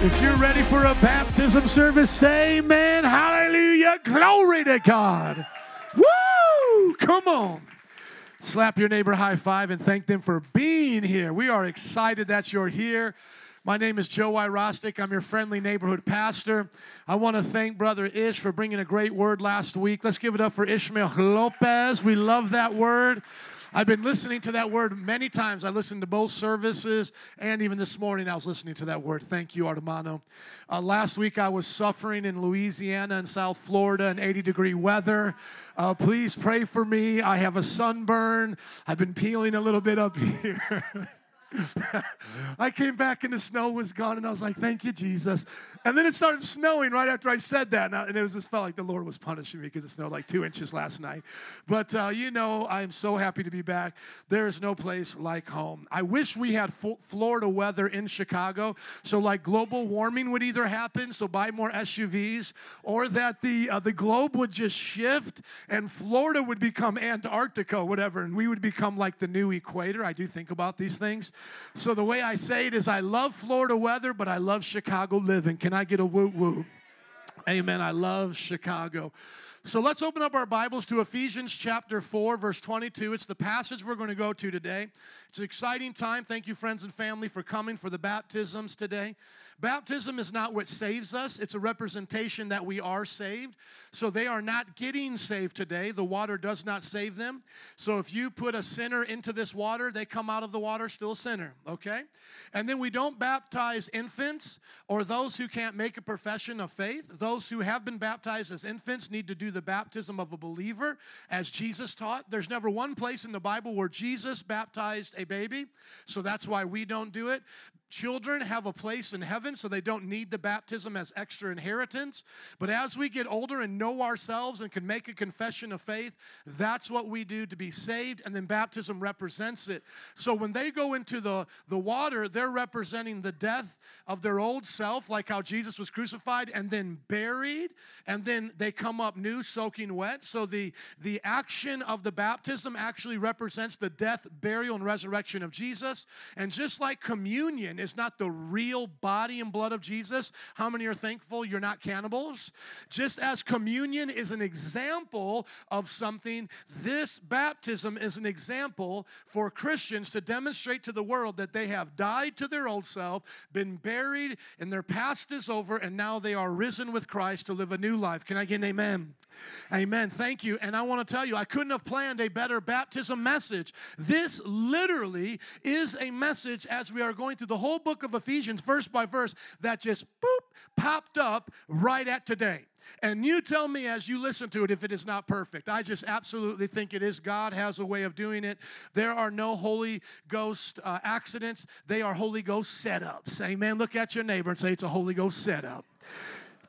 If you're ready for a baptism service, say amen. Hallelujah. Glory to God. Woo! Come on. Slap your neighbor high five and thank them for being here. We are excited that you're here. My name is Joe Rostic. I'm your friendly neighborhood pastor. I want to thank Brother Ish for bringing a great word last week. Let's give it up for Ishmael Lopez. We love that word. I've been listening to that word many times. I listened to both services, and even this morning I was listening to that word. Thank you, Armano. Uh, last week I was suffering in Louisiana and South Florida in 80 degree weather. Uh, please pray for me. I have a sunburn. I've been peeling a little bit up here. I came back and the snow was gone, and I was like, "Thank you, Jesus." And then it started snowing right after I said that, and, I, and it was just felt like the Lord was punishing me because it snowed like two inches last night. But uh, you know, I am so happy to be back. There is no place like home. I wish we had Florida weather in Chicago, so like global warming would either happen, so buy more SUVs, or that the uh, the globe would just shift and Florida would become Antarctica, whatever, and we would become like the new equator. I do think about these things. So the way I say it is I love Florida weather, but I love Chicago living. Can I get a woo woo? Amen. I love Chicago. So let's open up our Bibles to Ephesians chapter 4, verse 22. It's the passage we're going to go to today. It's an exciting time. Thank you, friends and family, for coming for the baptisms today. Baptism is not what saves us, it's a representation that we are saved. So they are not getting saved today. The water does not save them. So if you put a sinner into this water, they come out of the water still a sinner, okay? And then we don't baptize infants or those who can't make a profession of faith. Those who have been baptized as infants need to do the baptism of a believer as Jesus taught. There's never one place in the Bible where Jesus baptized a baby, so that's why we don't do it. Children have a place in heaven, so they don't need the baptism as extra inheritance. But as we get older and know ourselves and can make a confession of faith, that's what we do to be saved, and then baptism represents it. So when they go into the, the water, they're representing the death of their old self, like how Jesus was crucified and then buried, and then they come up new, soaking wet. So the, the action of the baptism actually represents the death, burial, and resurrection of Jesus. And just like communion, is not the real body and blood of Jesus, how many are thankful you're not cannibals? Just as communion is an example of something, this baptism is an example for Christians to demonstrate to the world that they have died to their old self, been buried, and their past is over, and now they are risen with Christ to live a new life. Can I get an amen? Amen. Thank you. And I want to tell you, I couldn't have planned a better baptism message. This literally is a message as we are going through the whole book of Ephesians, verse by verse, that just boop popped up right at today. And you tell me as you listen to it if it is not perfect. I just absolutely think it is. God has a way of doing it. There are no Holy Ghost uh, accidents, they are Holy Ghost setups. Amen. Look at your neighbor and say, It's a Holy Ghost setup.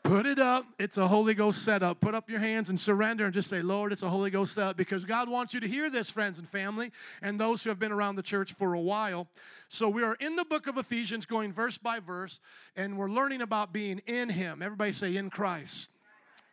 Put it up. It's a Holy Ghost setup. Put up your hands and surrender and just say, Lord, it's a Holy Ghost setup because God wants you to hear this, friends and family, and those who have been around the church for a while. So we are in the book of Ephesians going verse by verse, and we're learning about being in Him. Everybody say, in Christ.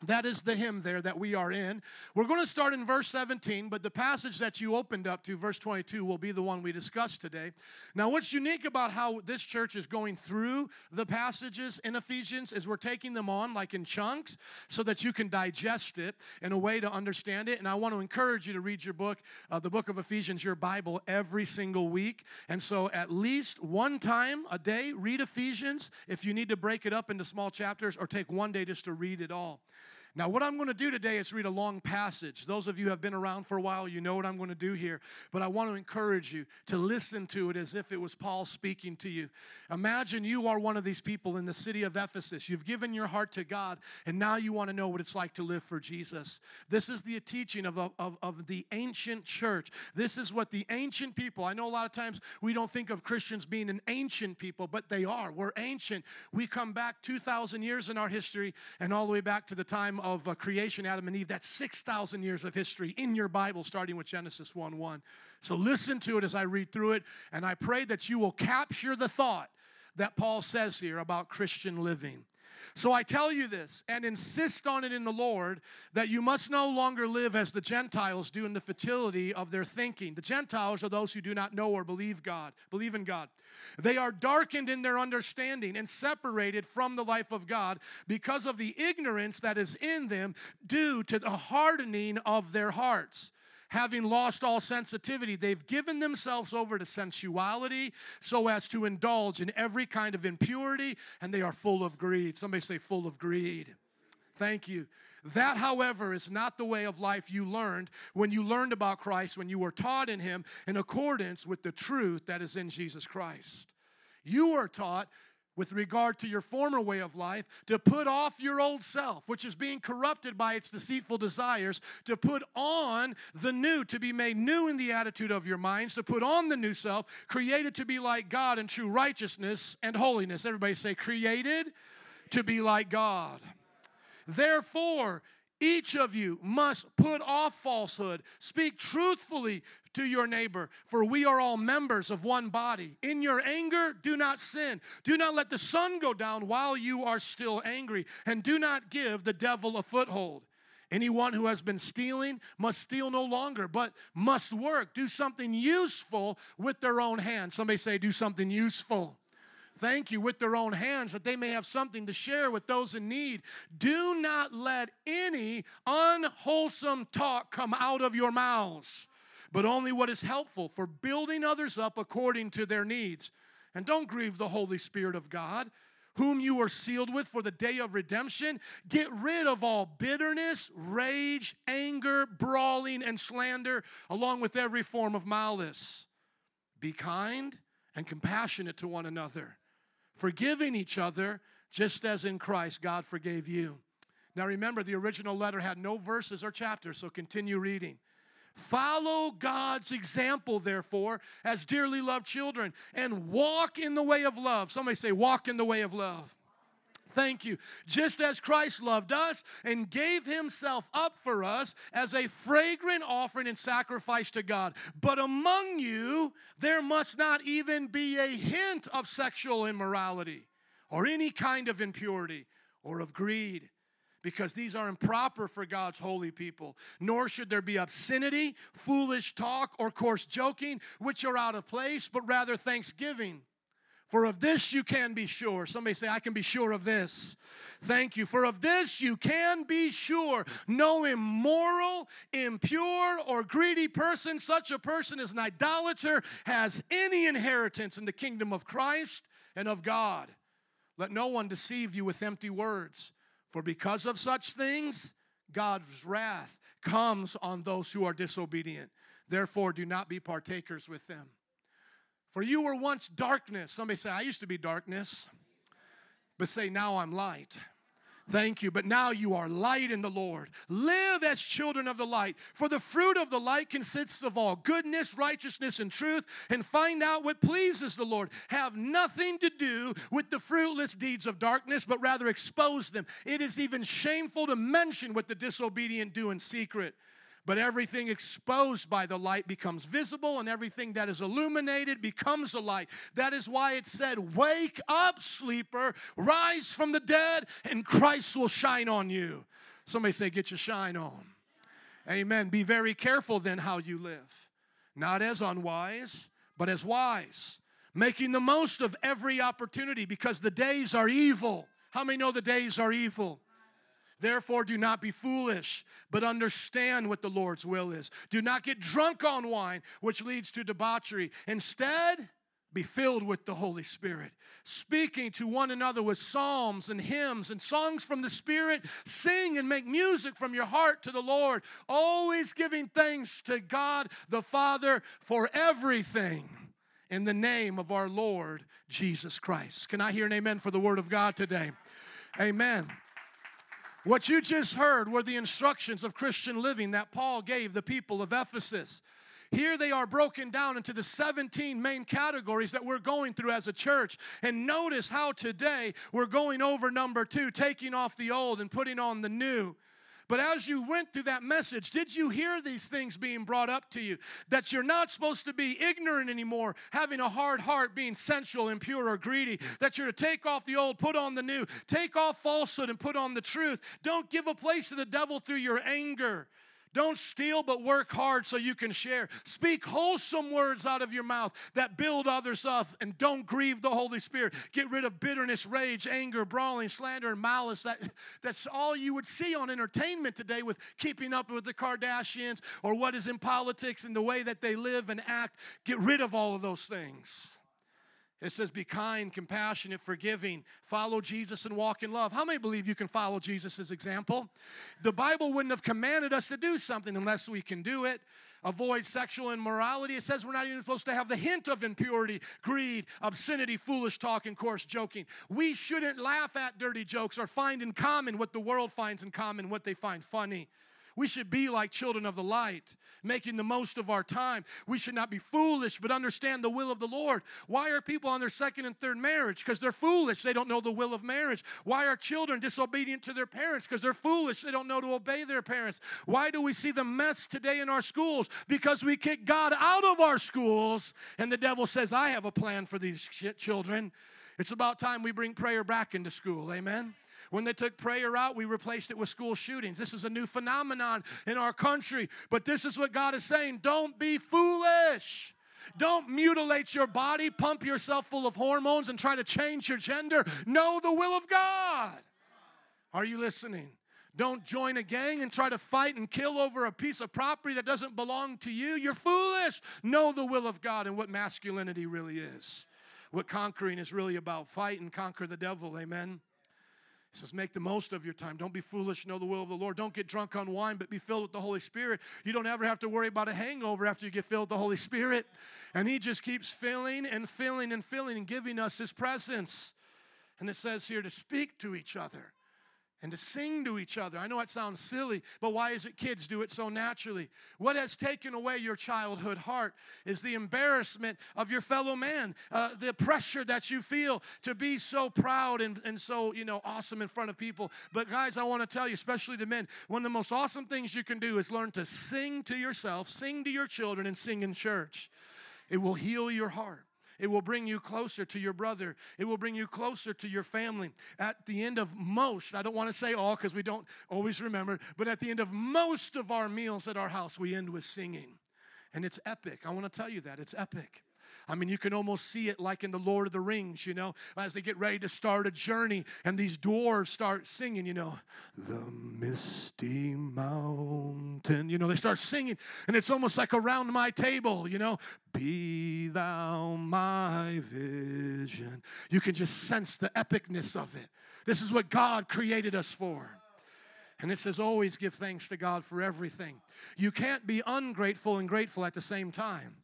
That is the Him there that we are in. We're going to start in verse 17, but the passage that you opened up to, verse 22, will be the one we discuss today. Now, what's unique about how this church is going through the passages in Ephesians is we're taking them on like in chunks so that you can digest it in a way to understand it. And I want to encourage you to read your book, uh, the book of Ephesians, your Bible, every single week. And so, at least one time a day, read Ephesians if you need to break it up into small chapters or take one day just to read it all. Now, what I'm going to do today is read a long passage. Those of you who have been around for a while, you know what I'm going to do here. But I want to encourage you to listen to it as if it was Paul speaking to you. Imagine you are one of these people in the city of Ephesus. You've given your heart to God, and now you want to know what it's like to live for Jesus. This is the teaching of, of, of the ancient church. This is what the ancient people, I know a lot of times we don't think of Christians being an ancient people, but they are. We're ancient. We come back 2,000 years in our history and all the way back to the time of uh, creation, Adam and Eve, that's 6,000 years of history in your Bible, starting with Genesis 1 1. So listen to it as I read through it, and I pray that you will capture the thought that Paul says here about Christian living. So I tell you this and insist on it in the Lord that you must no longer live as the Gentiles do in the futility of their thinking. The Gentiles are those who do not know or believe God, believe in God. They are darkened in their understanding and separated from the life of God because of the ignorance that is in them due to the hardening of their hearts having lost all sensitivity, they've given themselves over to sensuality so as to indulge in every kind of impurity, and they are full of greed. Somebody say, full of greed. Thank you. That, however, is not the way of life you learned when you learned about Christ, when you were taught in Him in accordance with the truth that is in Jesus Christ. You were taught with regard to your former way of life, to put off your old self, which is being corrupted by its deceitful desires, to put on the new, to be made new in the attitude of your minds, to put on the new self, created to be like God in true righteousness and holiness. Everybody say, created to be like God. Therefore, each of you must put off falsehood, speak truthfully to your neighbor, for we are all members of one body. In your anger, do not sin. Do not let the sun go down while you are still angry, and do not give the devil a foothold. Anyone who has been stealing must steal no longer, but must work, do something useful with their own hands. Somebody say, do something useful thank you, with their own hands, that they may have something to share with those in need. Do not let any unwholesome talk come out of your mouths, but only what is helpful for building others up according to their needs. And don't grieve the Holy Spirit of God. Whom you are sealed with for the day of redemption, get rid of all bitterness, rage, anger, brawling, and slander, along with every form of malice. Be kind and compassionate to one another forgiving each other just as in Christ God forgave you. Now remember, the original letter had no verses or chapters, so continue reading. Follow God's example, therefore, as dearly loved children, and walk in the way of love. Somebody say, walk in the way of love. Thank you. Just as Christ loved us and gave himself up for us as a fragrant offering and sacrifice to God. But among you, there must not even be a hint of sexual immorality or any kind of impurity or of greed because these are improper for God's holy people. Nor should there be obscenity, foolish talk, or coarse joking, which are out of place, but rather thanksgiving. For of this you can be sure. Somebody say, I can be sure of this. Thank you. For of this you can be sure. No immoral, impure, or greedy person, such a person as an idolater, has any inheritance in the kingdom of Christ and of God. Let no one deceive you with empty words. For because of such things, God's wrath comes on those who are disobedient. Therefore, do not be partakers with them. For you were once darkness. Somebody say, I used to be darkness. But say, now I'm light. Thank you. But now you are light in the Lord. Live as children of the light. For the fruit of the light consists of all goodness, righteousness, and truth. And find out what pleases the Lord. Have nothing to do with the fruitless deeds of darkness, but rather expose them. It is even shameful to mention what the disobedient do in secret. But everything exposed by the light becomes visible, and everything that is illuminated becomes a light. That is why it said, Wake up, sleeper, rise from the dead, and Christ will shine on you. Somebody say, Get your shine on. Amen. Be very careful then how you live, not as unwise, but as wise, making the most of every opportunity because the days are evil. How many know the days are evil? Therefore, do not be foolish, but understand what the Lord's will is. Do not get drunk on wine, which leads to debauchery. Instead, be filled with the Holy Spirit, speaking to one another with psalms and hymns and songs from the Spirit. Sing and make music from your heart to the Lord, always giving thanks to God the Father for everything in the name of our Lord Jesus Christ. Can I hear an amen for the Word of God today? Amen. What you just heard were the instructions of Christian living that Paul gave the people of Ephesus. Here they are broken down into the 17 main categories that we're going through as a church. And notice how today we're going over number two, taking off the old and putting on the new. But as you went through that message, did you hear these things being brought up to you? That you're not supposed to be ignorant anymore, having a hard heart, being sensual, impure, or greedy. That you're to take off the old, put on the new. Take off falsehood and put on the truth. Don't give a place to the devil through your anger. Don't steal, but work hard so you can share. Speak wholesome words out of your mouth that build others up and don't grieve the Holy Spirit. Get rid of bitterness, rage, anger, brawling, slander, and malice. That, that's all you would see on entertainment today with keeping up with the Kardashians or what is in politics and the way that they live and act. Get rid of all of those things. It says, be kind, compassionate, forgiving, follow Jesus and walk in love. How many believe you can follow Jesus' example? The Bible wouldn't have commanded us to do something unless we can do it. Avoid sexual immorality. It says we're not even supposed to have the hint of impurity, greed, obscenity, foolish talk, and coarse joking. We shouldn't laugh at dirty jokes or find in common what the world finds in common, what they find funny. We should be like children of the light, making the most of our time. We should not be foolish, but understand the will of the Lord. Why are people on their second and third marriage? Because they're foolish. They don't know the will of marriage. Why are children disobedient to their parents? Because they're foolish. They don't know to obey their parents. Why do we see the mess today in our schools? Because we kick God out of our schools, and the devil says, I have a plan for these children. It's about time we bring prayer back into school. Amen. When they took prayer out, we replaced it with school shootings. This is a new phenomenon in our country. But this is what God is saying don't be foolish. Don't mutilate your body, pump yourself full of hormones, and try to change your gender. Know the will of God. Are you listening? Don't join a gang and try to fight and kill over a piece of property that doesn't belong to you. You're foolish. Know the will of God and what masculinity really is. What conquering is really about. Fight and conquer the devil. Amen. Says, Make the most of your time. Don't be foolish. Know the will of the Lord. Don't get drunk on wine, but be filled with the Holy Spirit. You don't ever have to worry about a hangover after you get filled with the Holy Spirit. And He just keeps filling and filling and filling and giving us His presence. And it says here to speak to each other and to sing to each other. I know it sounds silly, but why is it kids do it so naturally? What has taken away your childhood heart is the embarrassment of your fellow man, uh, the pressure that you feel to be so proud and, and so, you know, awesome in front of people. But guys, I want to tell you, especially to men, one of the most awesome things you can do is learn to sing to yourself, sing to your children, and sing in church. It will heal your heart. It will bring you closer to your brother. It will bring you closer to your family. At the end of most, I don't want to say all because we don't always remember, but at the end of most of our meals at our house, we end with singing. And it's epic. I want to tell you that. It's epic. I mean, you can almost see it like in the Lord of the Rings, you know, as they get ready to start a journey and these dwarves start singing, you know, the misty mountain, you know, they start singing and it's almost like around my table, you know, be thou my vision. You can just sense the epicness of it. This is what God created us for. And it says, always give thanks to God for everything. You can't be ungrateful and grateful at the same time.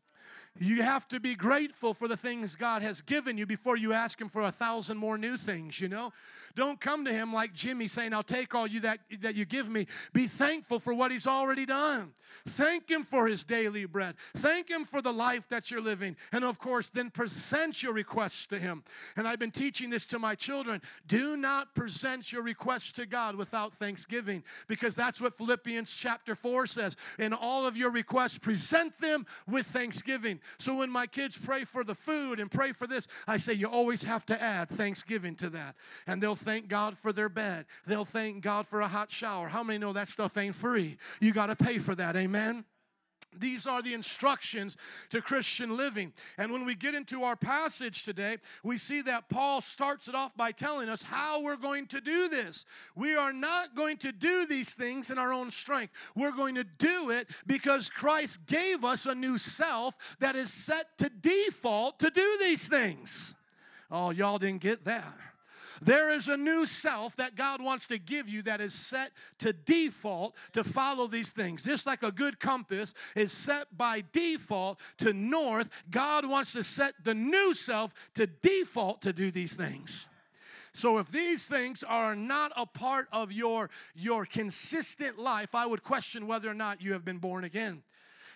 You have to be grateful for the things God has given you before you ask Him for a thousand more new things, you know? Don't come to Him like Jimmy saying, I'll take all you that, that you give me. Be thankful for what He's already done. Thank Him for His daily bread. Thank Him for the life that you're living. And of course, then present your requests to Him. And I've been teaching this to my children. Do not present your requests to God without thanksgiving, because that's what Philippians chapter 4 says. In all of your requests, present them with thanksgiving. So when my kids pray for the food and pray for this, I say, you always have to add thanksgiving to that. And they'll thank God for their bed. They'll thank God for a hot shower. How many know that stuff ain't free? You got to pay for that. Amen. These are the instructions to Christian living. And when we get into our passage today, we see that Paul starts it off by telling us how we're going to do this. We are not going to do these things in our own strength. We're going to do it because Christ gave us a new self that is set to default to do these things. Oh, y'all didn't get that. There is a new self that God wants to give you that is set to default to follow these things. Just like a good compass is set by default to north, God wants to set the new self to default to do these things. So if these things are not a part of your, your consistent life, I would question whether or not you have been born again.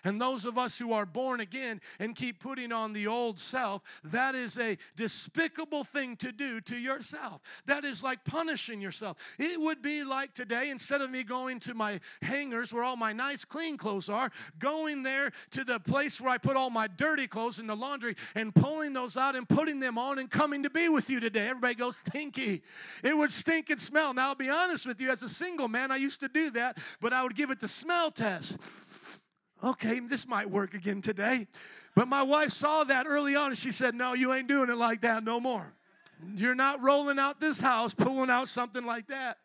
And those of us who are born again and keep putting on the old self, that is a despicable thing to do to yourself. That is like punishing yourself. It would be like today, instead of me going to my hangers where all my nice clean clothes are, going there to the place where I put all my dirty clothes in the laundry and pulling those out and putting them on and coming to be with you today. Everybody goes stinky. It would stink and smell. Now, I'll be honest with you, as a single man, I used to do that, but I would give it the smell test okay, this might work again today. But my wife saw that early on and she said, No, you ain't doing it like that no more. You're not rolling out this house, pulling out something like that.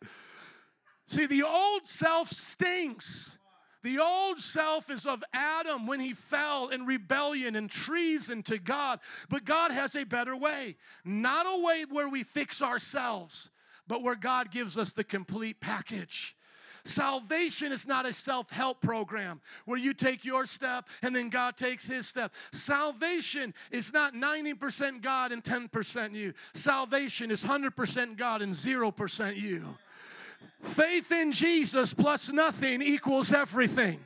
See, the old self stinks. The old self is of Adam when he fell in rebellion and treason to God. But God has a better way. Not a way where we fix ourselves, but where God gives us the complete package. Salvation is not a self help program where you take your step and then God takes his step. Salvation is not 90% God and 10% you. Salvation is 100% God and 0% you. Faith in Jesus plus nothing equals everything.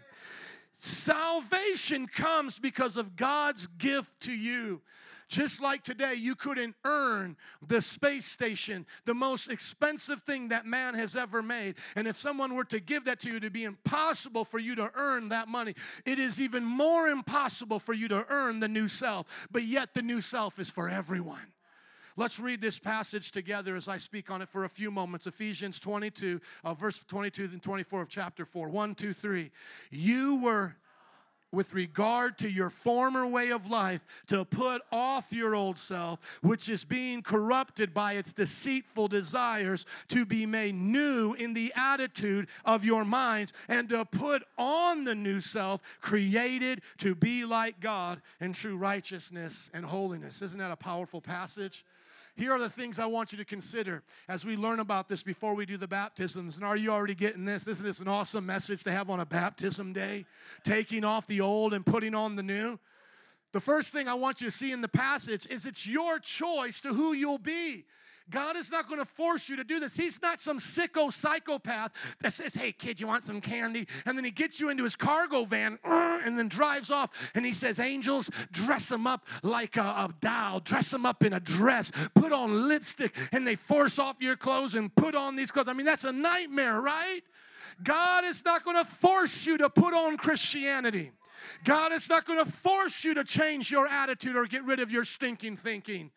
Salvation comes because of God's gift to you. Just like today, you couldn't earn the space station, the most expensive thing that man has ever made. And if someone were to give that to you, it'd be impossible for you to earn that money. It is even more impossible for you to earn the new self. But yet, the new self is for everyone. Let's read this passage together as I speak on it for a few moments. Ephesians 22, uh, verse 22 and 24 of chapter 4. 1, 2, 3. You were with regard to your former way of life to put off your old self, which is being corrupted by its deceitful desires, to be made new in the attitude of your minds, and to put on the new self, created to be like God in true righteousness and holiness. Isn't that a powerful passage? Here are the things I want you to consider as we learn about this before we do the baptisms. And are you already getting this? Isn't this an awesome message to have on a baptism day? Taking off the old and putting on the new. The first thing I want you to see in the passage is it's your choice to who you'll be. God is not going to force you to do this. He's not some sicko psychopath that says, Hey, kid, you want some candy? And then he gets you into his cargo van uh, and then drives off. And he says, Angels, dress them up like a, a doll, dress them up in a dress, put on lipstick, and they force off your clothes and put on these clothes. I mean, that's a nightmare, right? God is not going to force you to put on Christianity. God is not going to force you to change your attitude or get rid of your stinking thinking.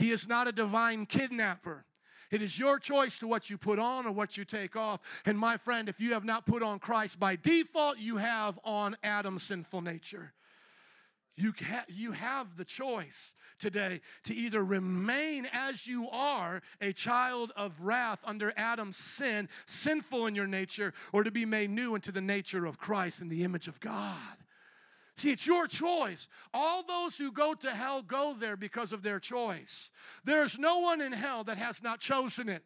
He is not a divine kidnapper. It is your choice to what you put on or what you take off. And my friend, if you have not put on Christ by default, you have on Adam's sinful nature. You, ha- you have the choice today to either remain as you are, a child of wrath under Adam's sin, sinful in your nature, or to be made new into the nature of Christ in the image of God. See, it's your choice. All those who go to hell go there because of their choice. There's no one in hell that has not chosen it.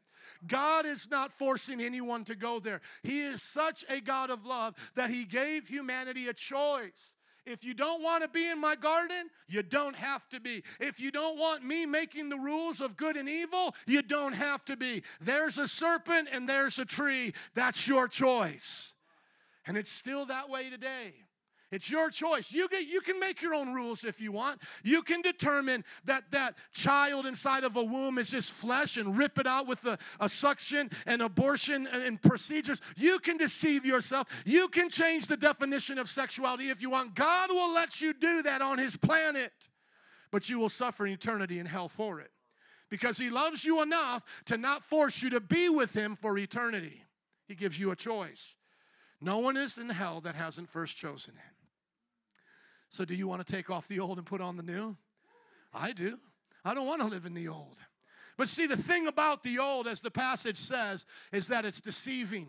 God is not forcing anyone to go there. He is such a God of love that He gave humanity a choice. If you don't want to be in my garden, you don't have to be. If you don't want me making the rules of good and evil, you don't have to be. There's a serpent and there's a tree. That's your choice. And it's still that way today. It's your choice. You, get, you can make your own rules if you want. You can determine that that child inside of a womb is just flesh and rip it out with a, a suction and abortion and, and procedures. You can deceive yourself. You can change the definition of sexuality if you want. God will let you do that on His planet, but you will suffer eternity in hell for it because He loves you enough to not force you to be with Him for eternity. He gives you a choice. No one is in hell that hasn't first chosen Him. So, do you want to take off the old and put on the new? I do. I don't want to live in the old. But see, the thing about the old, as the passage says, is that it's deceiving.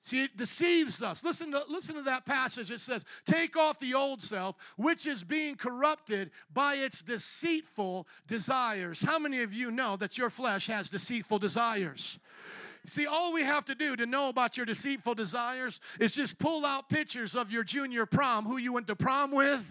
See, it deceives us. Listen to, listen to that passage. It says, Take off the old self, which is being corrupted by its deceitful desires. How many of you know that your flesh has deceitful desires? See, all we have to do to know about your deceitful desires is just pull out pictures of your junior prom, who you went to prom with,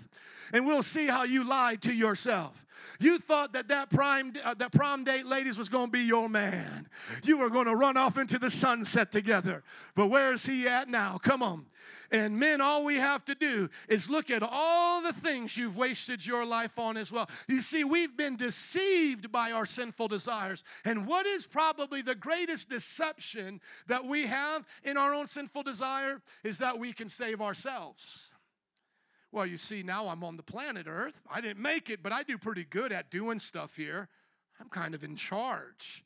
and we'll see how you lied to yourself. You thought that that, prime, uh, that prom date ladies was going to be your man. You were going to run off into the sunset together. But where is he at now? Come on. And men, all we have to do is look at all the things you've wasted your life on as well. You see, we've been deceived by our sinful desires. And what is probably the greatest deception that we have in our own sinful desire is that we can save ourselves. Well, you see, now I'm on the planet Earth. I didn't make it, but I do pretty good at doing stuff here. I'm kind of in charge.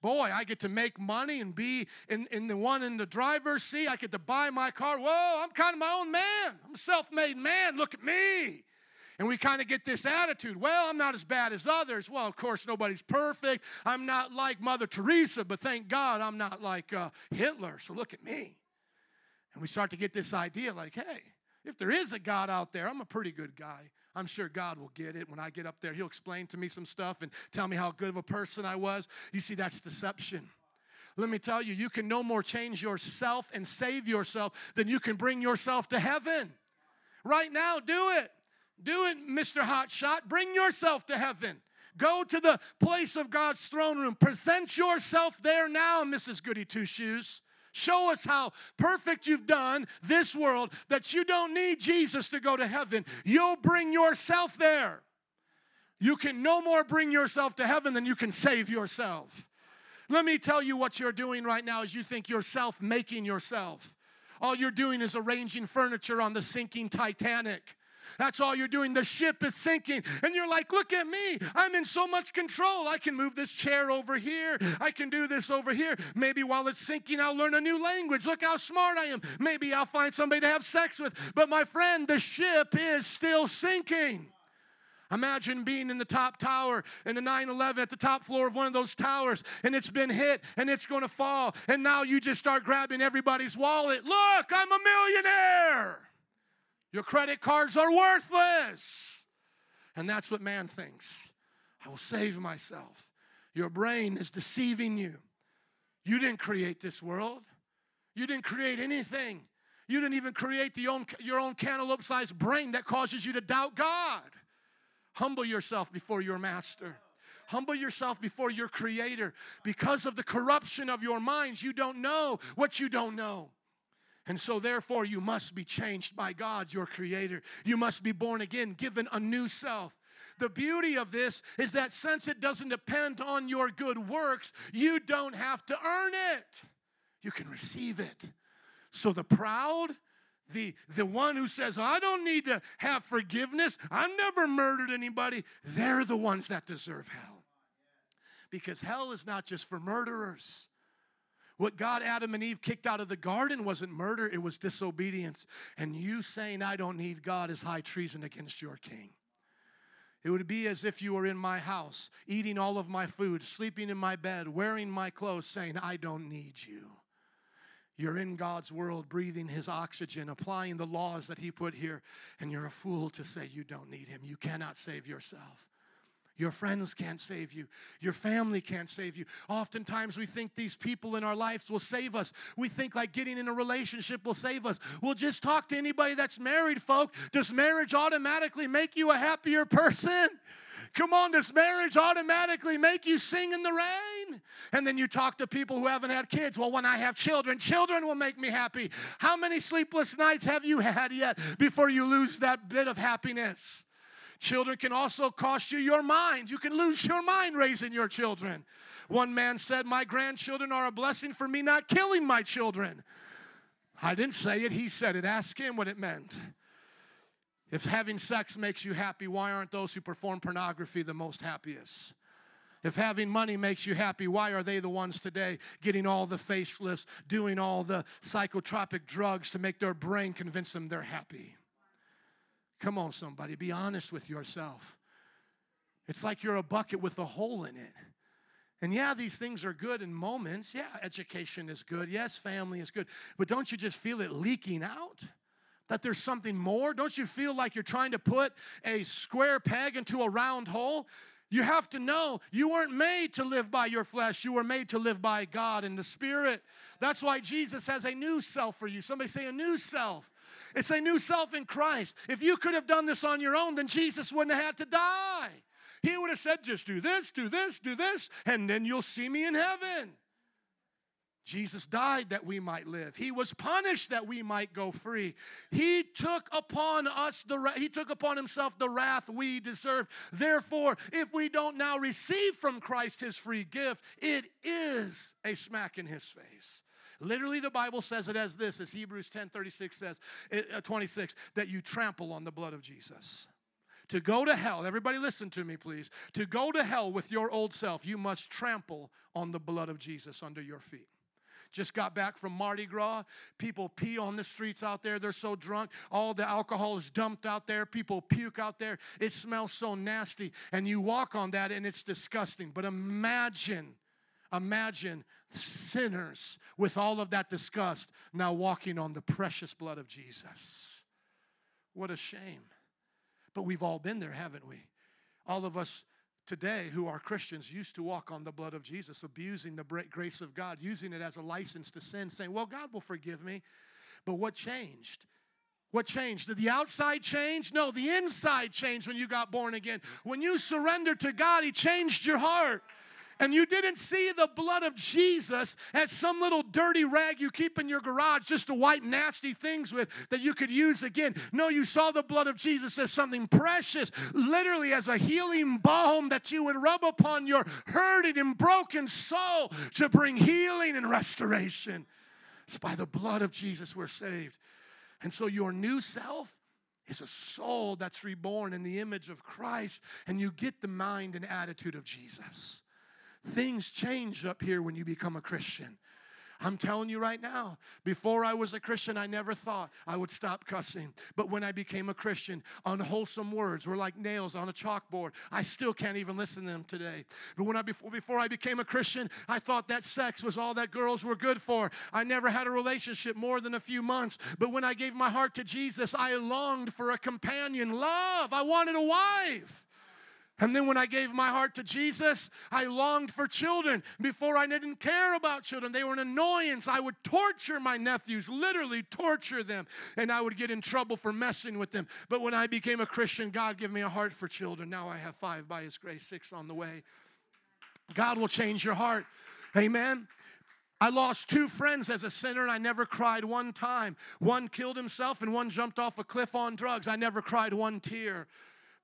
Boy, I get to make money and be in, in the one in the driver's seat. I get to buy my car. Whoa, I'm kind of my own man. I'm a self made man. Look at me. And we kind of get this attitude well, I'm not as bad as others. Well, of course, nobody's perfect. I'm not like Mother Teresa, but thank God I'm not like uh, Hitler. So look at me. And we start to get this idea like, hey, if there is a God out there, I'm a pretty good guy. I'm sure God will get it. When I get up there, He'll explain to me some stuff and tell me how good of a person I was. You see, that's deception. Let me tell you, you can no more change yourself and save yourself than you can bring yourself to heaven. Right now, do it. Do it, Mr. Hotshot. Bring yourself to heaven. Go to the place of God's throne room. Present yourself there now, Mrs. Goody Two Shoes. Show us how perfect you've done this world that you don't need Jesus to go to heaven. You'll bring yourself there. You can no more bring yourself to heaven than you can save yourself. Let me tell you what you're doing right now is you think you're self making yourself. All you're doing is arranging furniture on the sinking Titanic. That's all you're doing. The ship is sinking. And you're like, look at me. I'm in so much control. I can move this chair over here. I can do this over here. Maybe while it's sinking, I'll learn a new language. Look how smart I am. Maybe I'll find somebody to have sex with. But my friend, the ship is still sinking. Imagine being in the top tower in the 9 11 at the top floor of one of those towers and it's been hit and it's going to fall. And now you just start grabbing everybody's wallet. Look, I'm a millionaire. Your credit cards are worthless. And that's what man thinks. I will save myself. Your brain is deceiving you. You didn't create this world, you didn't create anything. You didn't even create own, your own cantaloupe sized brain that causes you to doubt God. Humble yourself before your master. Humble yourself before your creator. Because of the corruption of your minds, you don't know what you don't know. And so, therefore, you must be changed by God, your Creator. You must be born again, given a new self. The beauty of this is that since it doesn't depend on your good works, you don't have to earn it. You can receive it. So, the proud, the, the one who says, I don't need to have forgiveness, I've never murdered anybody, they're the ones that deserve hell. Because hell is not just for murderers. What God, Adam, and Eve kicked out of the garden wasn't murder, it was disobedience. And you saying, I don't need God, is high treason against your king. It would be as if you were in my house, eating all of my food, sleeping in my bed, wearing my clothes, saying, I don't need you. You're in God's world, breathing His oxygen, applying the laws that He put here, and you're a fool to say you don't need Him. You cannot save yourself. Your friends can't save you. Your family can't save you. Oftentimes, we think these people in our lives will save us. We think like getting in a relationship will save us. We'll just talk to anybody that's married, folk. Does marriage automatically make you a happier person? Come on, does marriage automatically make you sing in the rain? And then you talk to people who haven't had kids. Well, when I have children, children will make me happy. How many sleepless nights have you had yet before you lose that bit of happiness? Children can also cost you your mind. You can lose your mind raising your children. One man said, My grandchildren are a blessing for me not killing my children. I didn't say it, he said it. Ask him what it meant. If having sex makes you happy, why aren't those who perform pornography the most happiest? If having money makes you happy, why are they the ones today getting all the facelifts, doing all the psychotropic drugs to make their brain convince them they're happy? Come on, somebody, be honest with yourself. It's like you're a bucket with a hole in it. And yeah, these things are good in moments. Yeah, education is good. Yes, family is good. But don't you just feel it leaking out? That there's something more? Don't you feel like you're trying to put a square peg into a round hole? You have to know you weren't made to live by your flesh. You were made to live by God and the Spirit. That's why Jesus has a new self for you. Somebody say a new self. It's a new self in Christ. If you could have done this on your own, then Jesus wouldn't have had to die. He would have said, just do this, do this, do this, and then you'll see me in heaven. Jesus died that we might live. He was punished that we might go free. He took upon us the he took upon himself the wrath we deserve. Therefore, if we don't now receive from Christ his free gift, it is a smack in his face. Literally, the Bible says it as this, as Hebrews 10 36 says, uh, 26, that you trample on the blood of Jesus. To go to hell, everybody listen to me, please. To go to hell with your old self, you must trample on the blood of Jesus under your feet. Just got back from Mardi Gras. People pee on the streets out there. They're so drunk. All the alcohol is dumped out there. People puke out there. It smells so nasty. And you walk on that and it's disgusting. But imagine, imagine sinners with all of that disgust now walking on the precious blood of Jesus. What a shame. But we've all been there, haven't we? All of us today who are Christians used to walk on the blood of Jesus, abusing the grace of God, using it as a license to sin, saying, Well, God will forgive me. But what changed? What changed? Did the outside change? No, the inside changed when you got born again. When you surrendered to God, He changed your heart and you didn't see the blood of Jesus as some little dirty rag you keep in your garage just to wipe nasty things with that you could use again. No, you saw the blood of Jesus as something precious, literally as a healing balm that you would rub upon your hurting and broken soul to bring healing and restoration. It's by the blood of Jesus we're saved. And so your new self is a soul that's reborn in the image of Christ, and you get the mind and attitude of Jesus. Things change up here when you become a Christian. I'm telling you right now, before I was a Christian, I never thought I would stop cussing. But when I became a Christian, unwholesome words were like nails on a chalkboard. I still can't even listen to them today. But when I before, before I became a Christian, I thought that sex was all that girls were good for. I never had a relationship more than a few months. But when I gave my heart to Jesus, I longed for a companion, love. I wanted a wife. And then when I gave my heart to Jesus, I longed for children. Before I didn't care about children, they were an annoyance. I would torture my nephews, literally torture them, and I would get in trouble for messing with them. But when I became a Christian, God gave me a heart for children. Now I have five by His grace, six on the way. God will change your heart. Amen. I lost two friends as a sinner and I never cried one time. One killed himself and one jumped off a cliff on drugs. I never cried one tear.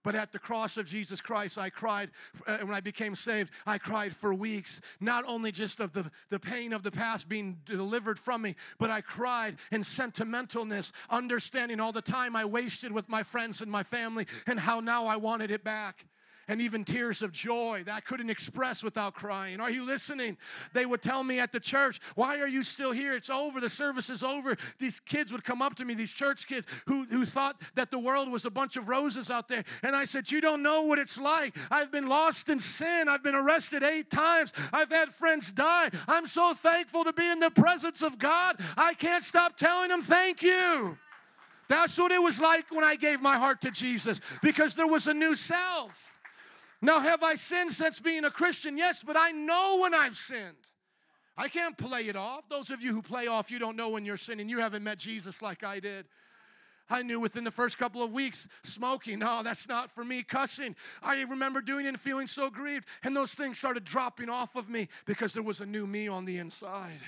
But at the cross of Jesus Christ, I cried, uh, when I became saved, I cried for weeks, not only just of the, the pain of the past being delivered from me, but I cried in sentimentalness, understanding all the time I wasted with my friends and my family and how now I wanted it back and even tears of joy that I couldn't express without crying. Are you listening? They would tell me at the church, Why are you still here? It's over. The service is over. These kids would come up to me, these church kids who, who thought that the world was a bunch of roses out there. And I said, You don't know what it's like. I've been lost in sin. I've been arrested eight times. I've had friends die. I'm so thankful to be in the presence of God. I can't stop telling them thank you. That's what it was like when I gave my heart to Jesus because there was a new self. Now, have I sinned since being a Christian? Yes, but I know when I've sinned. I can't play it off. Those of you who play off, you don't know when you're sinning. You haven't met Jesus like I did. I knew within the first couple of weeks, smoking, no, that's not for me. Cussing, I remember doing it and feeling so grieved. And those things started dropping off of me because there was a new me on the inside.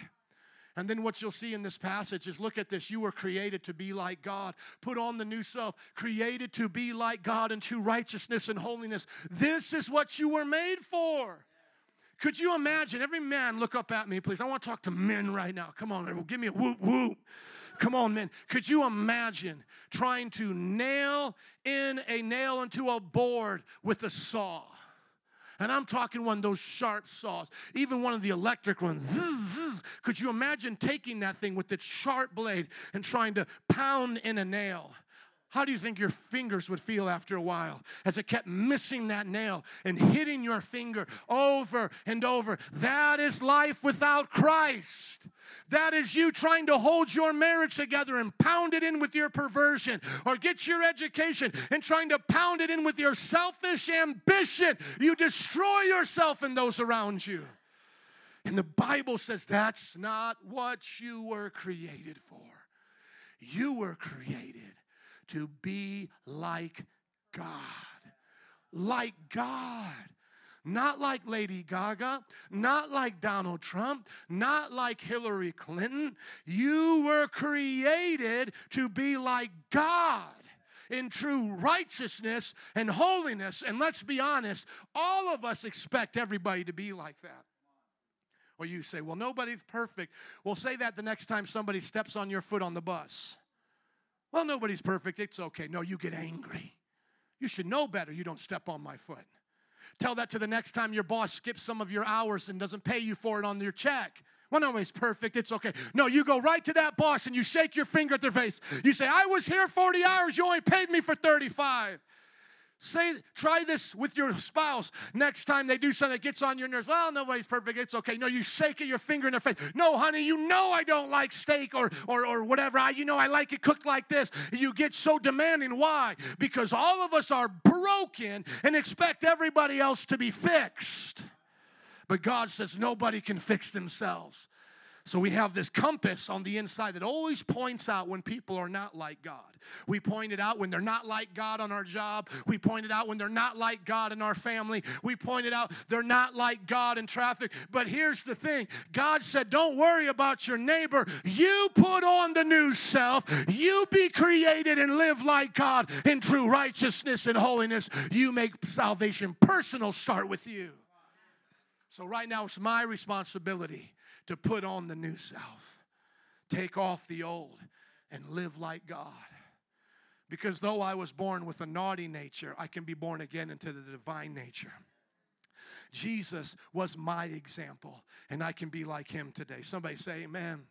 And then what you'll see in this passage is look at this. You were created to be like God. Put on the new self, created to be like God in true righteousness and holiness. This is what you were made for. Could you imagine? Every man, look up at me, please. I want to talk to men right now. Come on, everyone. give me a whoop whoop. Come on, men. Could you imagine trying to nail in a nail into a board with a saw? And I'm talking one of those sharp saws, even one of the electric ones. Zzz, zzz. Could you imagine taking that thing with its sharp blade and trying to pound in a nail? How do you think your fingers would feel after a while as it kept missing that nail and hitting your finger over and over? That is life without Christ. That is you trying to hold your marriage together and pound it in with your perversion, or get your education and trying to pound it in with your selfish ambition. You destroy yourself and those around you. And the Bible says that's not what you were created for. You were created to be like God. like God. Not like Lady Gaga, not like Donald Trump, not like Hillary Clinton. You were created to be like God in true righteousness and holiness. And let's be honest, all of us expect everybody to be like that. Or you say, well, nobody's perfect. Well, say that the next time somebody steps on your foot on the bus. Well, nobody's perfect. It's okay. No, you get angry. You should know better. You don't step on my foot. Tell that to the next time your boss skips some of your hours and doesn't pay you for it on your check. Well, nobody's perfect. It's okay. No, you go right to that boss and you shake your finger at their face. You say, I was here 40 hours. You only paid me for 35. Say, try this with your spouse. Next time they do something that gets on your nerves, well, nobody's perfect. It's okay. No, you shake your finger in their face. No, honey, you know I don't like steak or, or, or whatever. I, you know I like it cooked like this. You get so demanding. Why? Because all of us are broken and expect everybody else to be fixed. But God says nobody can fix themselves. So we have this compass on the inside that always points out when people are not like God. We point it out when they're not like God on our job. We point it out when they're not like God in our family. We point it out they're not like God in traffic. But here's the thing God said, Don't worry about your neighbor. You put on the new self. You be created and live like God in true righteousness and holiness. You make salvation personal start with you. So, right now, it's my responsibility to put on the new self, take off the old, and live like God. Because though I was born with a naughty nature, I can be born again into the divine nature. Jesus was my example, and I can be like him today. Somebody say, Amen.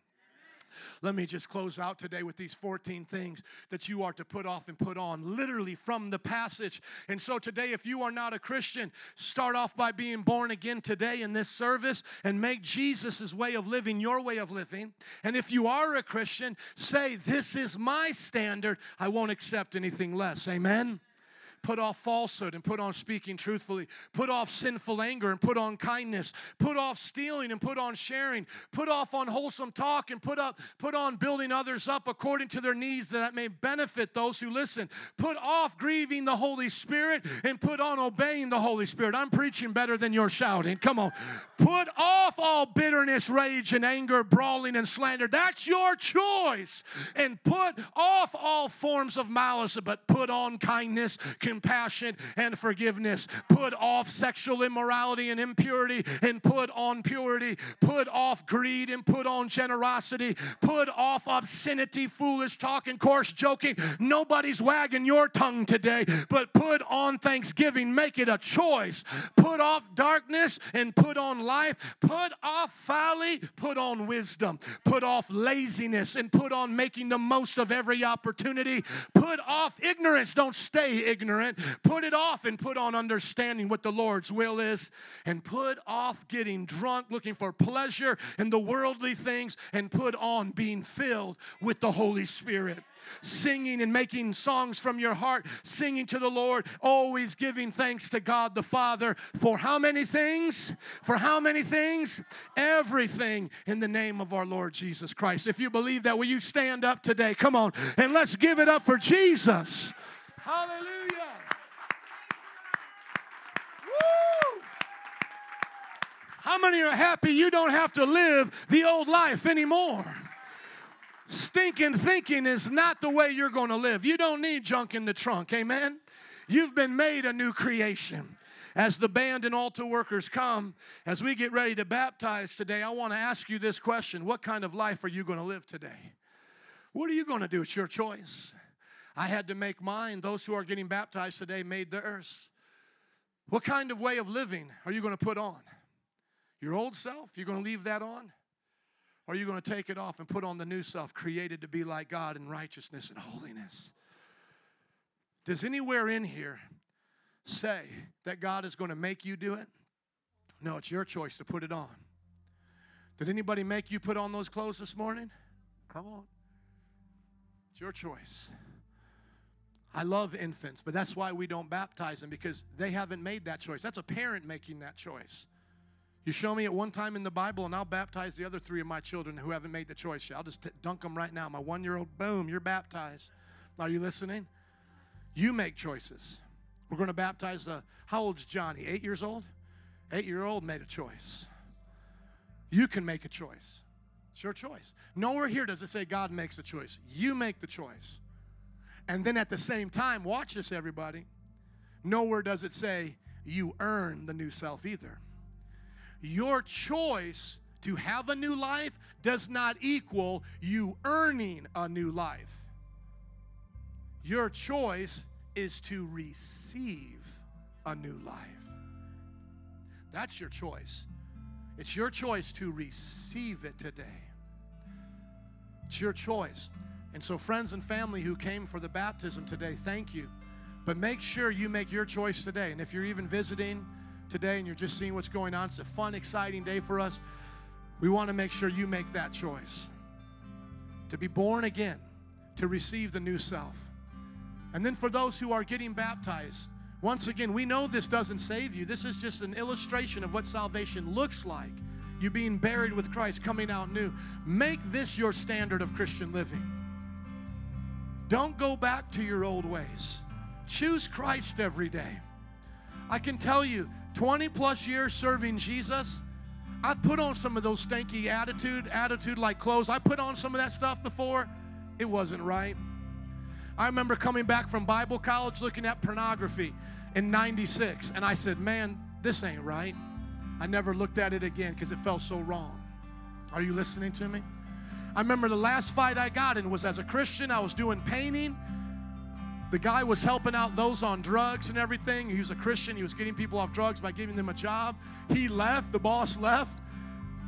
Let me just close out today with these 14 things that you are to put off and put on, literally from the passage. And so today, if you are not a Christian, start off by being born again today in this service and make Jesus' way of living your way of living. And if you are a Christian, say, This is my standard. I won't accept anything less. Amen. Put off falsehood and put on speaking truthfully. Put off sinful anger and put on kindness. Put off stealing and put on sharing. Put off unwholesome talk and put up put on building others up according to their needs that may benefit those who listen. Put off grieving the Holy Spirit and put on obeying the Holy Spirit. I'm preaching better than you're shouting. Come on. Put off all bitterness, rage and anger, brawling and slander. That's your choice. And put off all forms of malice, but put on kindness, compassion, and forgiveness. Put off sexual immorality and impurity and put on purity. Put off greed and put on generosity. Put off obscenity, foolish talk, and coarse joking. Nobody's wagging your tongue today, but put on thanksgiving. Make it a choice. Put off darkness and put on life. Put off folly, put on wisdom. Put off laziness and put on making the most of every opportunity. Put off ignorance. Don't stay ignorant Put it off and put on understanding what the Lord's will is. And put off getting drunk, looking for pleasure in the worldly things, and put on being filled with the Holy Spirit singing and making songs from your heart, singing to the Lord, always giving thanks to God the Father for how many things? For how many things? Everything in the name of our Lord Jesus Christ. If you believe that, will you stand up today? Come on, and let's give it up for Jesus. Hallelujah. How many are happy you don't have to live the old life anymore? Stinking thinking is not the way you're going to live. You don't need junk in the trunk. Amen. You've been made a new creation. As the band and altar workers come, as we get ready to baptize today, I want to ask you this question What kind of life are you going to live today? What are you going to do? It's your choice. I had to make mine. Those who are getting baptized today made theirs. What kind of way of living are you going to put on? Your old self? You're going to leave that on? Or are you going to take it off and put on the new self, created to be like God in righteousness and holiness? Does anywhere in here say that God is going to make you do it? No, it's your choice to put it on. Did anybody make you put on those clothes this morning? Come on. It's your choice. I love infants, but that's why we don't baptize them because they haven't made that choice. That's a parent making that choice. You show me at one time in the Bible, and I'll baptize the other three of my children who haven't made the choice. I'll just t- dunk them right now. My one year old, boom, you're baptized. Are you listening? You make choices. We're going to baptize the, how old's Johnny? Eight years old? Eight year old made a choice. You can make a choice. It's your choice. Nowhere here does it say God makes the choice. You make the choice. And then at the same time, watch this, everybody. Nowhere does it say you earn the new self either. Your choice to have a new life does not equal you earning a new life. Your choice is to receive a new life. That's your choice. It's your choice to receive it today. It's your choice. And so, friends and family who came for the baptism today, thank you. But make sure you make your choice today. And if you're even visiting today and you're just seeing what's going on, it's a fun, exciting day for us. We want to make sure you make that choice to be born again, to receive the new self. And then for those who are getting baptized, once again, we know this doesn't save you. This is just an illustration of what salvation looks like. You being buried with Christ, coming out new. Make this your standard of Christian living. Don't go back to your old ways. Choose Christ every day. I can tell you, 20 plus years serving Jesus, I've put on some of those stanky attitude, attitude like clothes. I put on some of that stuff before. It wasn't right. I remember coming back from Bible college looking at pornography in 96, and I said, Man, this ain't right. I never looked at it again because it felt so wrong. Are you listening to me? I remember the last fight I got in was as a Christian. I was doing painting. The guy was helping out those on drugs and everything. He was a Christian. He was getting people off drugs by giving them a job. He left, the boss left.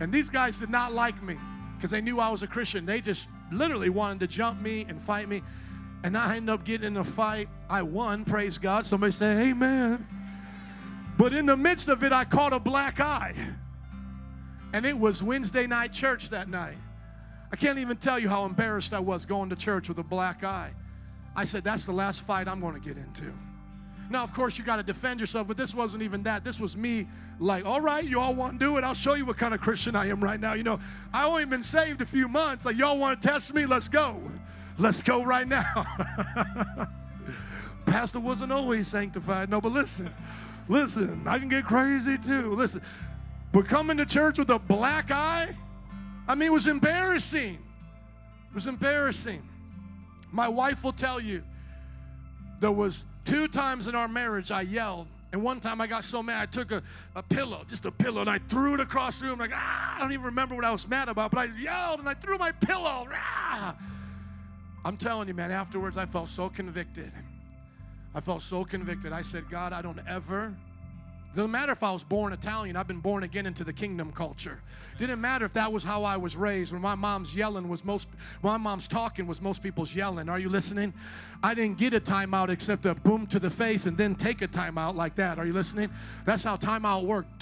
And these guys did not like me because they knew I was a Christian. They just literally wanted to jump me and fight me. And I ended up getting in a fight. I won, praise God. Somebody say, Amen. But in the midst of it, I caught a black eye. And it was Wednesday night church that night. I can't even tell you how embarrassed I was going to church with a black eye. I said, That's the last fight I'm going to get into. Now, of course, you got to defend yourself, but this wasn't even that. This was me, like, all right, you all want to do it. I'll show you what kind of Christian I am right now. You know, I only been saved a few months. Like, y'all want to test me? Let's go. Let's go right now. Pastor wasn't always sanctified. No, but listen, listen, I can get crazy too. Listen, but coming to church with a black eye, I mean, it was embarrassing. It was embarrassing. My wife will tell you there was two times in our marriage I yelled. And one time I got so mad, I took a, a pillow, just a pillow, and I threw it across the room. Like, ah, I don't even remember what I was mad about, but I yelled and I threw my pillow. Ah. I'm telling you, man, afterwards I felt so convicted. I felt so convicted. I said, God, I don't ever. Doesn't matter if I was born Italian, I've been born again into the kingdom culture. Didn't matter if that was how I was raised. When my mom's yelling was most, my mom's talking was most people's yelling. Are you listening? I didn't get a timeout except a boom to the face and then take a timeout like that. Are you listening? That's how timeout worked.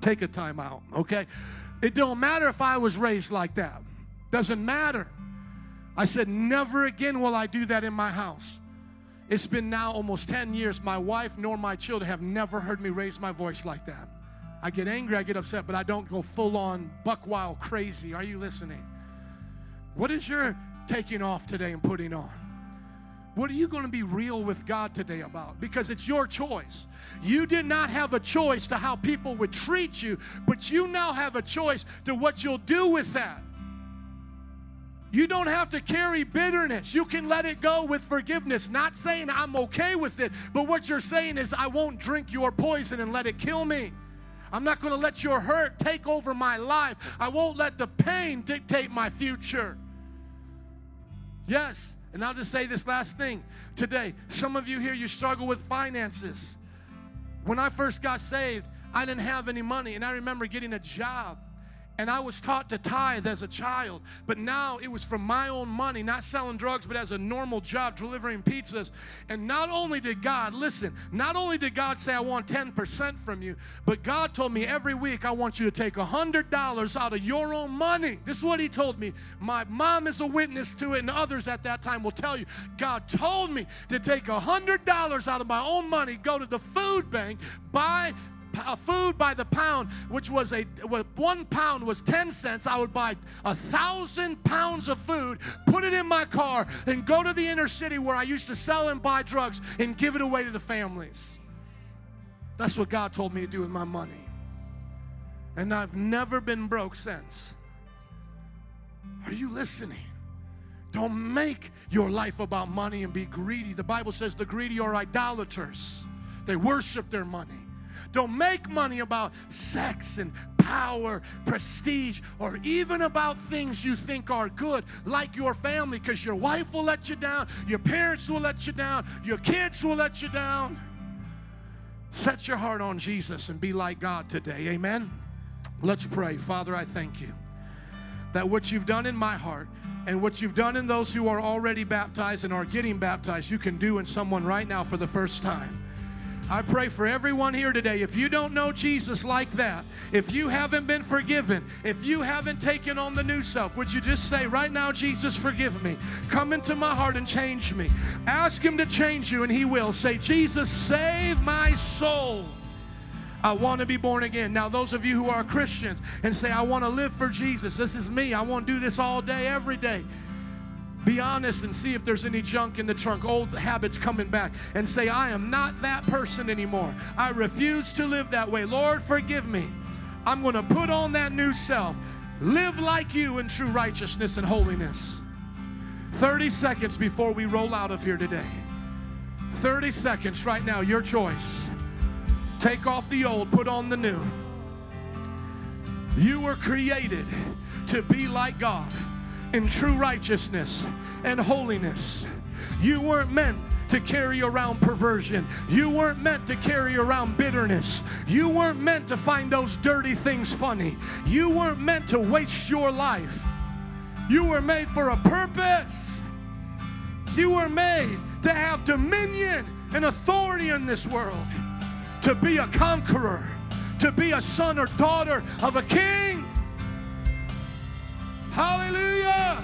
Take a timeout, okay? It don't matter if I was raised like that. Doesn't matter. I said, never again will I do that in my house. It's been now almost 10 years. My wife nor my children have never heard me raise my voice like that. I get angry, I get upset, but I don't go full on buck wild crazy. Are you listening? What is your taking off today and putting on? What are you going to be real with God today about? Because it's your choice. You did not have a choice to how people would treat you, but you now have a choice to what you'll do with that. You don't have to carry bitterness. You can let it go with forgiveness. Not saying I'm okay with it, but what you're saying is, I won't drink your poison and let it kill me. I'm not going to let your hurt take over my life. I won't let the pain dictate my future. Yes, and I'll just say this last thing today. Some of you here, you struggle with finances. When I first got saved, I didn't have any money, and I remember getting a job and I was taught to tithe as a child, but now it was from my own money, not selling drugs, but as a normal job delivering pizzas. And not only did God, listen, not only did God say, I want 10% from you, but God told me every week, I want you to take $100 out of your own money. This is what He told me. My mom is a witness to it, and others at that time will tell you. God told me to take $100 out of my own money, go to the food bank, buy uh, food by the pound, which was a one pound was 10 cents, I would buy a thousand pounds of food, put it in my car, and go to the inner city where I used to sell and buy drugs and give it away to the families. That's what God told me to do with my money. And I've never been broke since. Are you listening? Don't make your life about money and be greedy. The Bible says the greedy are idolaters, they worship their money. Don't make money about sex and power, prestige, or even about things you think are good, like your family, because your wife will let you down, your parents will let you down, your kids will let you down. Set your heart on Jesus and be like God today. Amen. Let's pray. Father, I thank you that what you've done in my heart and what you've done in those who are already baptized and are getting baptized, you can do in someone right now for the first time. I pray for everyone here today. If you don't know Jesus like that, if you haven't been forgiven, if you haven't taken on the new self, would you just say, right now, Jesus, forgive me? Come into my heart and change me. Ask Him to change you, and He will. Say, Jesus, save my soul. I want to be born again. Now, those of you who are Christians and say, I want to live for Jesus, this is me. I want to do this all day, every day. Be honest and see if there's any junk in the trunk, old habits coming back, and say, I am not that person anymore. I refuse to live that way. Lord, forgive me. I'm going to put on that new self. Live like you in true righteousness and holiness. 30 seconds before we roll out of here today. 30 seconds right now, your choice. Take off the old, put on the new. You were created to be like God in true righteousness and holiness. You weren't meant to carry around perversion. You weren't meant to carry around bitterness. You weren't meant to find those dirty things funny. You weren't meant to waste your life. You were made for a purpose. You were made to have dominion and authority in this world to be a conqueror, to be a son or daughter of a king. Hallelujah.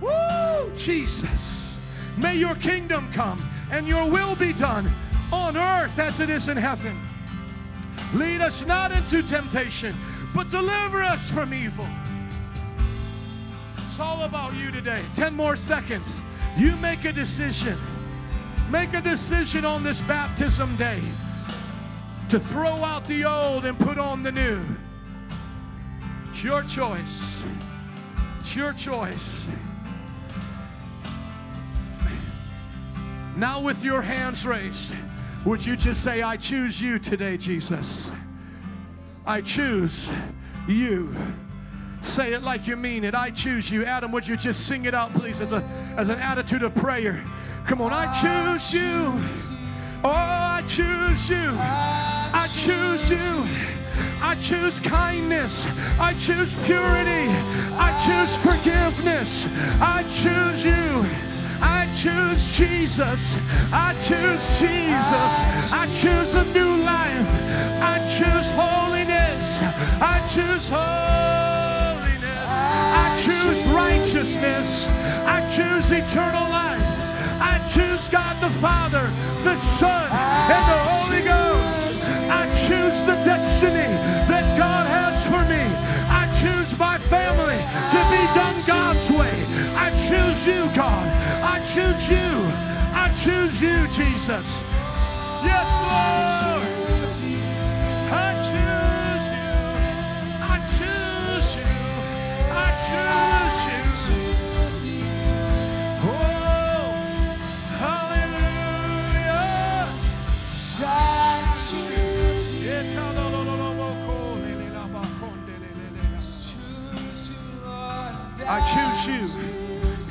Woo, Jesus. May your kingdom come and your will be done on earth as it is in heaven. Lead us not into temptation, but deliver us from evil. It's all about you today. 10 more seconds. You make a decision. Make a decision on this baptism day to throw out the old and put on the new. It's your choice. It's your choice. Now, with your hands raised, would you just say, I choose you today, Jesus? I choose you. Say it like you mean it. I choose you. Adam, would you just sing it out, please, as, a, as an attitude of prayer? Come on, I choose you. Oh, I choose you. I choose you. I choose kindness. I choose purity. I choose forgiveness. I choose you. I choose Jesus. I choose Jesus. I choose a new life. I choose holiness. I choose holiness. I choose righteousness. I choose eternal life. I choose God the Father, the Son, and the Holy Ghost. I choose the destiny God. I choose you. I choose you, Jesus. Yes, Lord.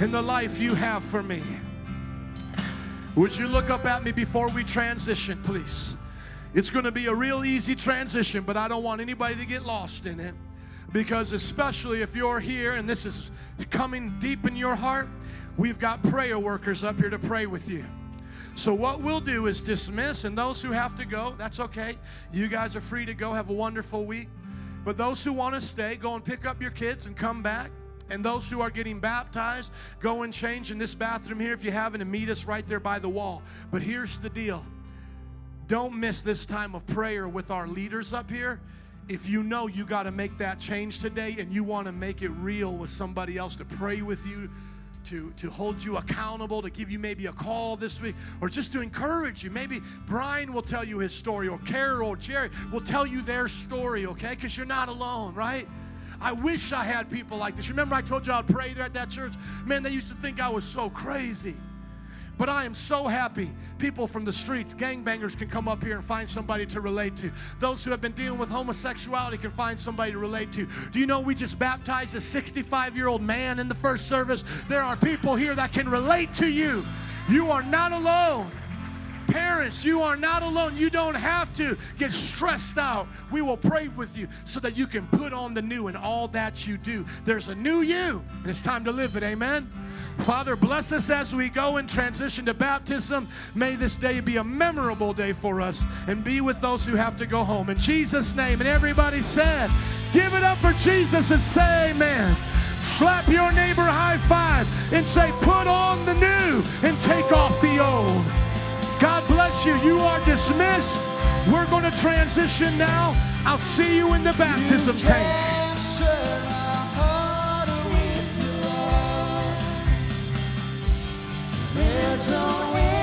In the life you have for me. Would you look up at me before we transition, please? It's going to be a real easy transition, but I don't want anybody to get lost in it. Because, especially if you're here and this is coming deep in your heart, we've got prayer workers up here to pray with you. So, what we'll do is dismiss, and those who have to go, that's okay. You guys are free to go. Have a wonderful week. But those who want to stay, go and pick up your kids and come back. And those who are getting baptized, go and change in this bathroom here if you haven't, and meet us right there by the wall. But here's the deal don't miss this time of prayer with our leaders up here. If you know you got to make that change today and you want to make it real with somebody else to pray with you, to, to hold you accountable, to give you maybe a call this week, or just to encourage you. Maybe Brian will tell you his story, or Carol or Jerry will tell you their story, okay? Because you're not alone, right? I wish I had people like this. Remember, I told you I'd pray there at that church? Man, they used to think I was so crazy. But I am so happy people from the streets, gangbangers, can come up here and find somebody to relate to. Those who have been dealing with homosexuality can find somebody to relate to. Do you know we just baptized a 65 year old man in the first service? There are people here that can relate to you. You are not alone. Parents, you are not alone. You don't have to get stressed out. We will pray with you so that you can put on the new in all that you do. There's a new you, and it's time to live it. Amen. Father, bless us as we go and transition to baptism. May this day be a memorable day for us and be with those who have to go home. In Jesus' name. And everybody said, Give it up for Jesus and say amen. Slap your neighbor high five and say, Put on the new and take off the old. Bless you. You are dismissed. We're going to transition now. I'll see you in the baptism tank. There's no end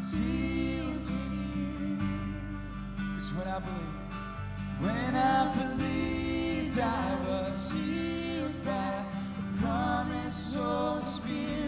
sealed. Cause when I believed, when I believed I was healed by the promise Holy Spirit.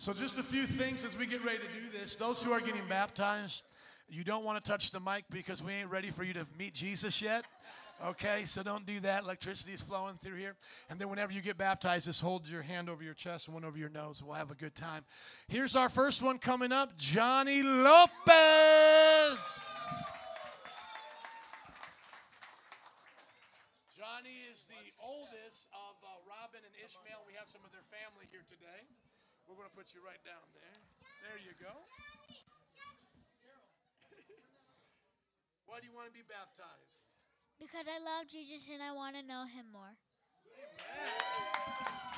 So, just a few things as we get ready to do this. Those who are getting baptized, you don't want to touch the mic because we ain't ready for you to meet Jesus yet. Okay, so don't do that. Electricity is flowing through here. And then, whenever you get baptized, just hold your hand over your chest and one over your nose. We'll have a good time. Here's our first one coming up Johnny Lopez. We're going to put you right down there. There you go. Why do you want to be baptized? Because I love Jesus and I want to know him more. Awesome.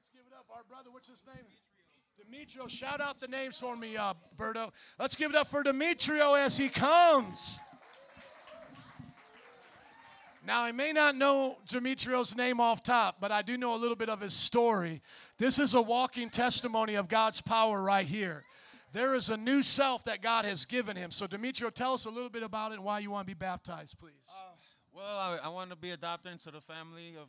Let's give it up. Our brother, what's his name? Demetrio. Shout out the names for me, uh, Berto. Let's give it up for Demetrio as he comes. Now, I may not know Demetrio's name off top, but I do know a little bit of his story. This is a walking testimony of God's power right here. There is a new self that God has given him. So, Demetrio, tell us a little bit about it and why you want to be baptized, please. Well, I, I want to be adopted into the family of